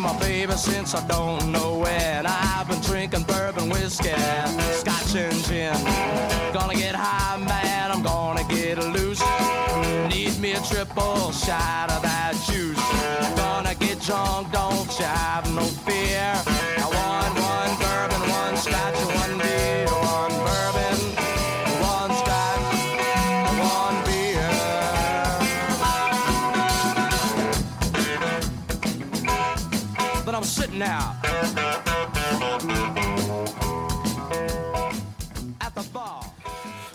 My baby since I don't know when. I've been drinking bourbon whiskey, scotch and gin. Gonna get high, man, I'm gonna get loose. Need me a triple shot of that juice. Gonna get drunk, don't you have no fear. Out at the bar.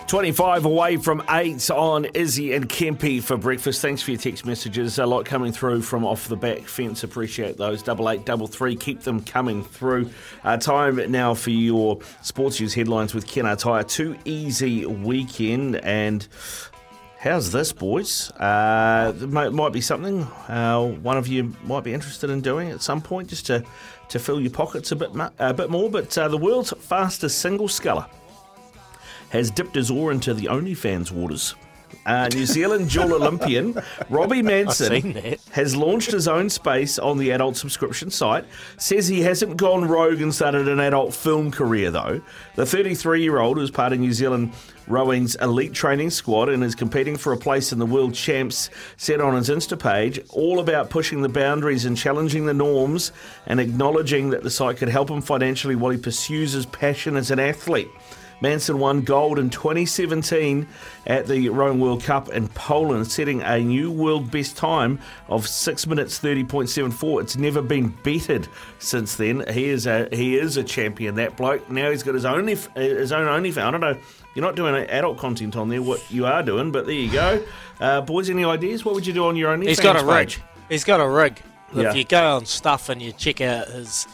25 away from 8 on Izzy and Kempy for breakfast. Thanks for your text messages. A lot coming through from off the back fence. Appreciate those. Double eight, double three. Keep them coming through. Uh, time now for your sports news headlines with Kennards Hire. Too easy weekend and. How's this, boys? Uh, it might, might be something uh, one of you might be interested in doing at some point, just to, to fill your pockets a bit mu- a bit more. But uh, the world's fastest single sculler has dipped his oar into the OnlyFans waters. Uh, New Zealand dual Olympian Robbie Manson has launched his own space on the adult subscription site. Says he hasn't gone rogue and started an adult film career, though. The 33 year old is part of New Zealand rowing's elite training squad and is competing for a place in the world champs, said on his Insta page, all about pushing the boundaries and challenging the norms and acknowledging that the site could help him financially while he pursues his passion as an athlete. Manson won gold in 2017 at the Rowing World Cup in Poland, setting a new world best time of 6 minutes 30.74. It's never been beaten since then. He is a he is a champion, that bloke. Now he's got his own his own OnlyFans. I don't know. You're not doing adult content on there, what you are doing, but there you go. Uh, boys, any ideas? What would you do on your OnlyFans He's got a rig. page? He's got a rig. Yeah. If you go on stuff and you check out his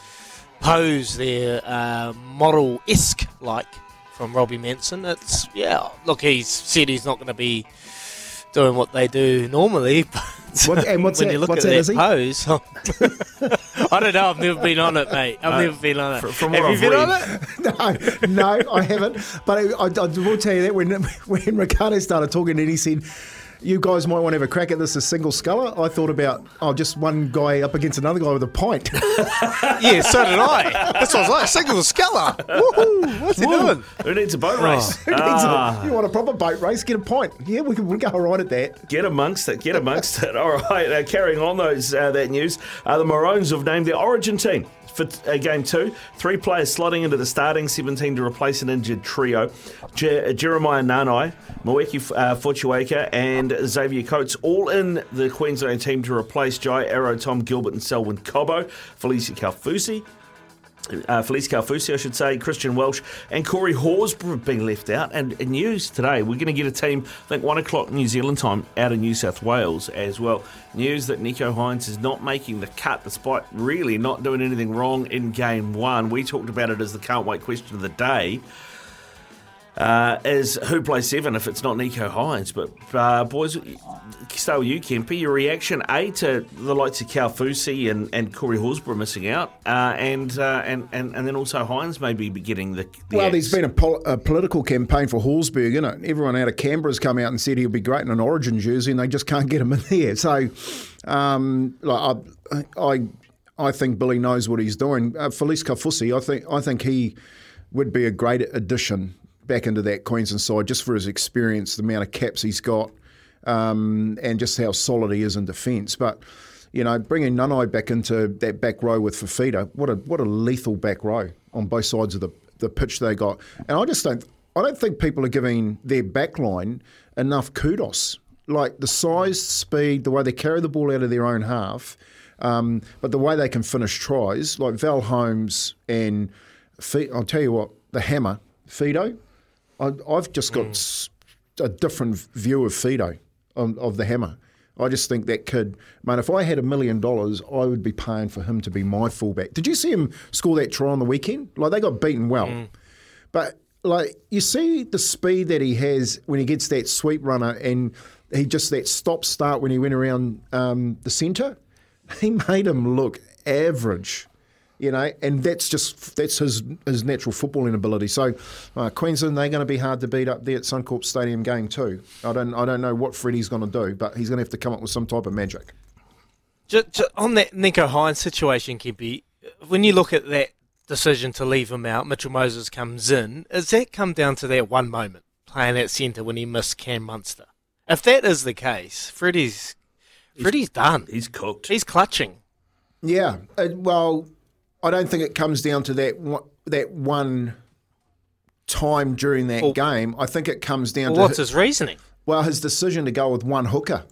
pose there, uh, model esque like from Robbie Manson, it's yeah. Look, he's said he's not going to be doing what they do normally. But What- and what's when that- you look what's at that, that, pose, I don't know. I've never been on it, mate. I've uh, never been on it. fr- from Have what you I've been on it? no, no, I haven't. But I, I, I will tell you that when when Riccardo started talking, and he said, "You guys might want to have a crack at this as single sculler." I thought about, oh, just one guy up against another guy with a pint. Yeah, so did I. That's what I was like. Single sculler. Woohoo! What's he doing? Who needs a boat race? Who needs Ah. it? You want a proper boat race? Get a pint. Yeah, we can we'll go all right at that. Get amongst it. Get amongst it. All right. Uh, carrying on those uh, that news, uh, the Maroons have named their Origin team for uh, game two. Three players slotting into the starting 17 to replace an injured trio: Je- Jeremiah Nanai, Moeaki uh, Fotuaika, and Xavier Coates, all in the Queensland team to replace Jai Arrow, Tom Gilbert, and Selwyn Cobbo. Felicia Kaufusi uh, Felise Kaufusi, I should say, Christian Welch, and Corey Horsburgh have been left out. And, and news today, we're going to get a team, I think, one o'clock New Zealand time out of New South Wales as well. News that Nicho Hynes is not making the cut despite really not doing anything wrong in game one. We talked about it as the can't wait question of the day. Uh, is who plays seven if it's not Nicho Hynes? But uh, boys, start with you, Kempe. Your reaction a to the likes of Kaufusi and, and Corey Horsburgh missing out, uh, and, uh, and and and then also Hynes maybe be getting the. the Well, axe. there's been a, pol- a political campaign for Horsburgh, isn't it? Everyone out of Canberra's come out and said he'll be great in an Origin jersey, and they just can't get him in there. So, um, like, I, I, I think Billy knows what he's doing. Uh, Felise Kaufusi, I think, I think he would be a great addition back into that Queensland side just for his experience, the amount of caps he's got, um, and just how solid he is in defence. But you know, bringing Nanai back into that back row with Fifita, what a what a lethal back row on both sides of the, the pitch they got. And I just don't I don't think people are giving their back line enough kudos. Like the size, speed, the way they carry the ball out of their own half, um, but the way they can finish tries, like Val Holmes and I'll tell you what, the hammer, Fidow, I, I've just got a different view of Fidow, of, of the hammer. I just think that kid, man, if I had a million dollars, I would be paying for him to be my fullback. Did you see him score that try on the weekend? Like, they got beaten well. But, like, you see the speed that he has when he gets that sweep runner and he just that stop start when he went around um, the centre. He made him look average you know, and that's just that's his his natural footballing ability. So uh, Queensland they're going to be hard to beat up there at Suncorp Stadium game two. I don't I don't know what Freddie's going to do, but he's going to have to come up with some type of magic. Just, just on that Nicho Hynes situation, Kimpy, when you look at that decision to leave him out, Mitchell Moses comes in. Does that come down to that one moment playing at centre when he missed Cam Munster? If that is the case, Freddie's Freddie's done. He's cooked. He's clutching. Yeah, uh, well, I don't think it comes down to that one, that one time during that Well- game. I think it comes down Well, to what's his reasoning? Well, his decision to go with one hooker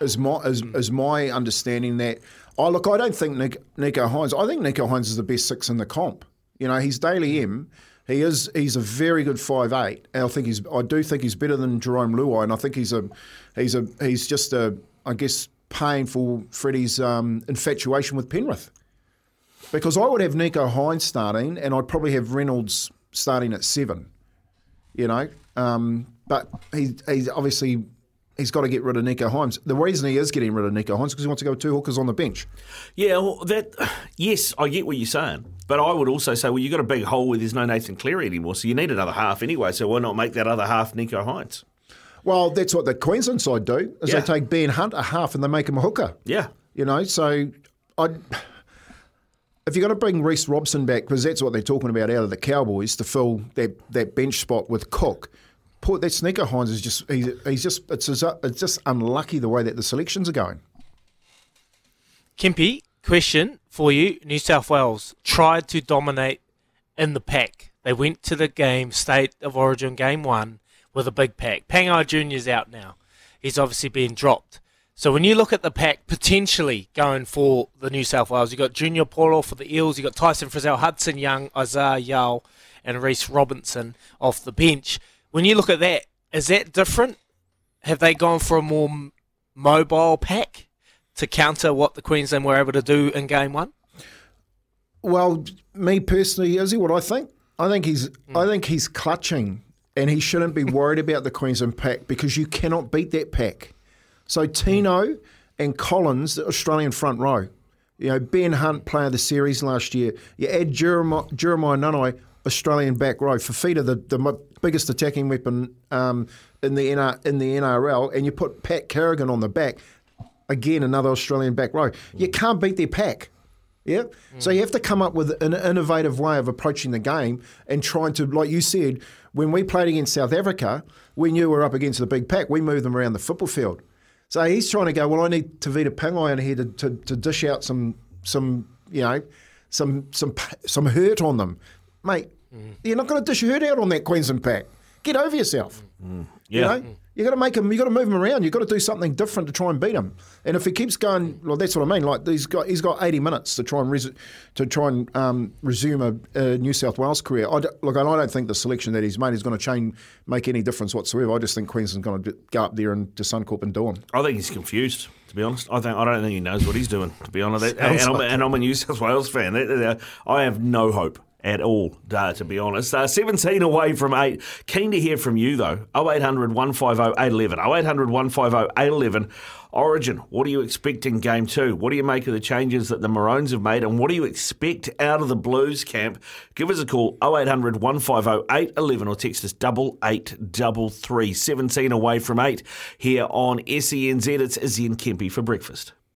is my is, is my understanding that. Oh, look, I don't think Nick, Nicho Hynes. I think Nicho Hynes is the best six in the comp. You know, he's Dally M. He is. He's a very good five eight. And I think he's. I do think he's better than Jarome Luai, and I think he's a. He's a. He's just a. I guess paying for Freddie's um, infatuation with Penrith. Because I would have Nicho Hynes starting, and I'd probably have Reynolds starting at seven you know. Um, but he, he's obviously he's got to get rid of Nicho Hynes. The reason he is getting rid of Nicho Hynes because he wants to go with two hookers on the bench. Yeah, well, that yes, I get what you're saying, but I would also say, well, you've got a big hole where there's no Nathan Cleary anymore, so you need another half anyway. So why not make that other half Nicho Hynes? Well, that's what the Queensland side do. Is Yeah. they take Ben Hunt a half and they make him a hooker. Yeah, You know, so I. If you're going to bring Reece Robson back, because that's what they're talking about out of the Cowboys to fill that, that bench spot with Cook, poor, that Sneaker Hines is just he's, he's just it's, it's just unlucky the way that the selections are going. Kimpy, question for you. New South Wales tried to dominate in the pack. They went to the game, State of Origin game one, with a big pack. Pangai Jr.'s out now. He's obviously been dropped. So when you look at the pack potentially going for the New South Wales, you've got Junior Paulo for the Eels, you've got Tyson Frizell, Hudson Young, Isaah Yeo, and Reece Robinson off the bench. When you look at that, is that different? Have they gone for a more mobile pack to counter what the Queensland were able to do in game one? Well, me personally, is he what I think? I think he's hmm. I think he's clutching and he shouldn't be worried about the Queensland pack because you cannot beat that pack. So Tino and Collins, the Australian front row. You know, Ben Hunt, player of the series last year. You add Jeremiah, Jeremiah Australian back row. Fafita, the, the biggest attacking weapon um, in the NR, in the NRL, and you put Pat Carrigan on the back. Again, another Australian back row. You can't beat their pack. Yeah. So you have to come up with an innovative way of approaching the game and trying to, like you said, when we played against South Africa, we knew we were up against the big pack. We moved them around the football field. So he's trying to go, well, I need Tevita Pangai in here to, to, to dish out some, some, you know, some, some, some hurt on them. Mate, mm. you're not going to dish hurt out on that Queensland pack. Get over yourself. Mm. yeah. You know, mm. You got to make him. You got to move him around. You got to do something different to try and beat him. And if he keeps going, well, that's what I mean. Like he's got, he's got eighty minutes to try and res- to try and um, resume a, a New South Wales career. I don't- look, and I don't think the selection that he's made is going to change, make any difference whatsoever. I just think Queensland's going to go up there and to Suncorp and do him. I think he's confused. To be honest, I think I don't think he knows what he's doing. To be honest, and, Sounds I'm, and I'm a New South Wales fan. I have no hope at all. Uh, to be honest, uh, 17 away from eight. Keen to hear from you though. 0800 150 811. 0800 150 811. Origin, what do you expect in game two? What do you make of the changes that the Maroons have made, and what do you expect out of the Blues camp? Give us a call 0800 150 811 or text us double eight double three. 17 away from eight here on SENZ. It's Izzy and Kempy for breakfast.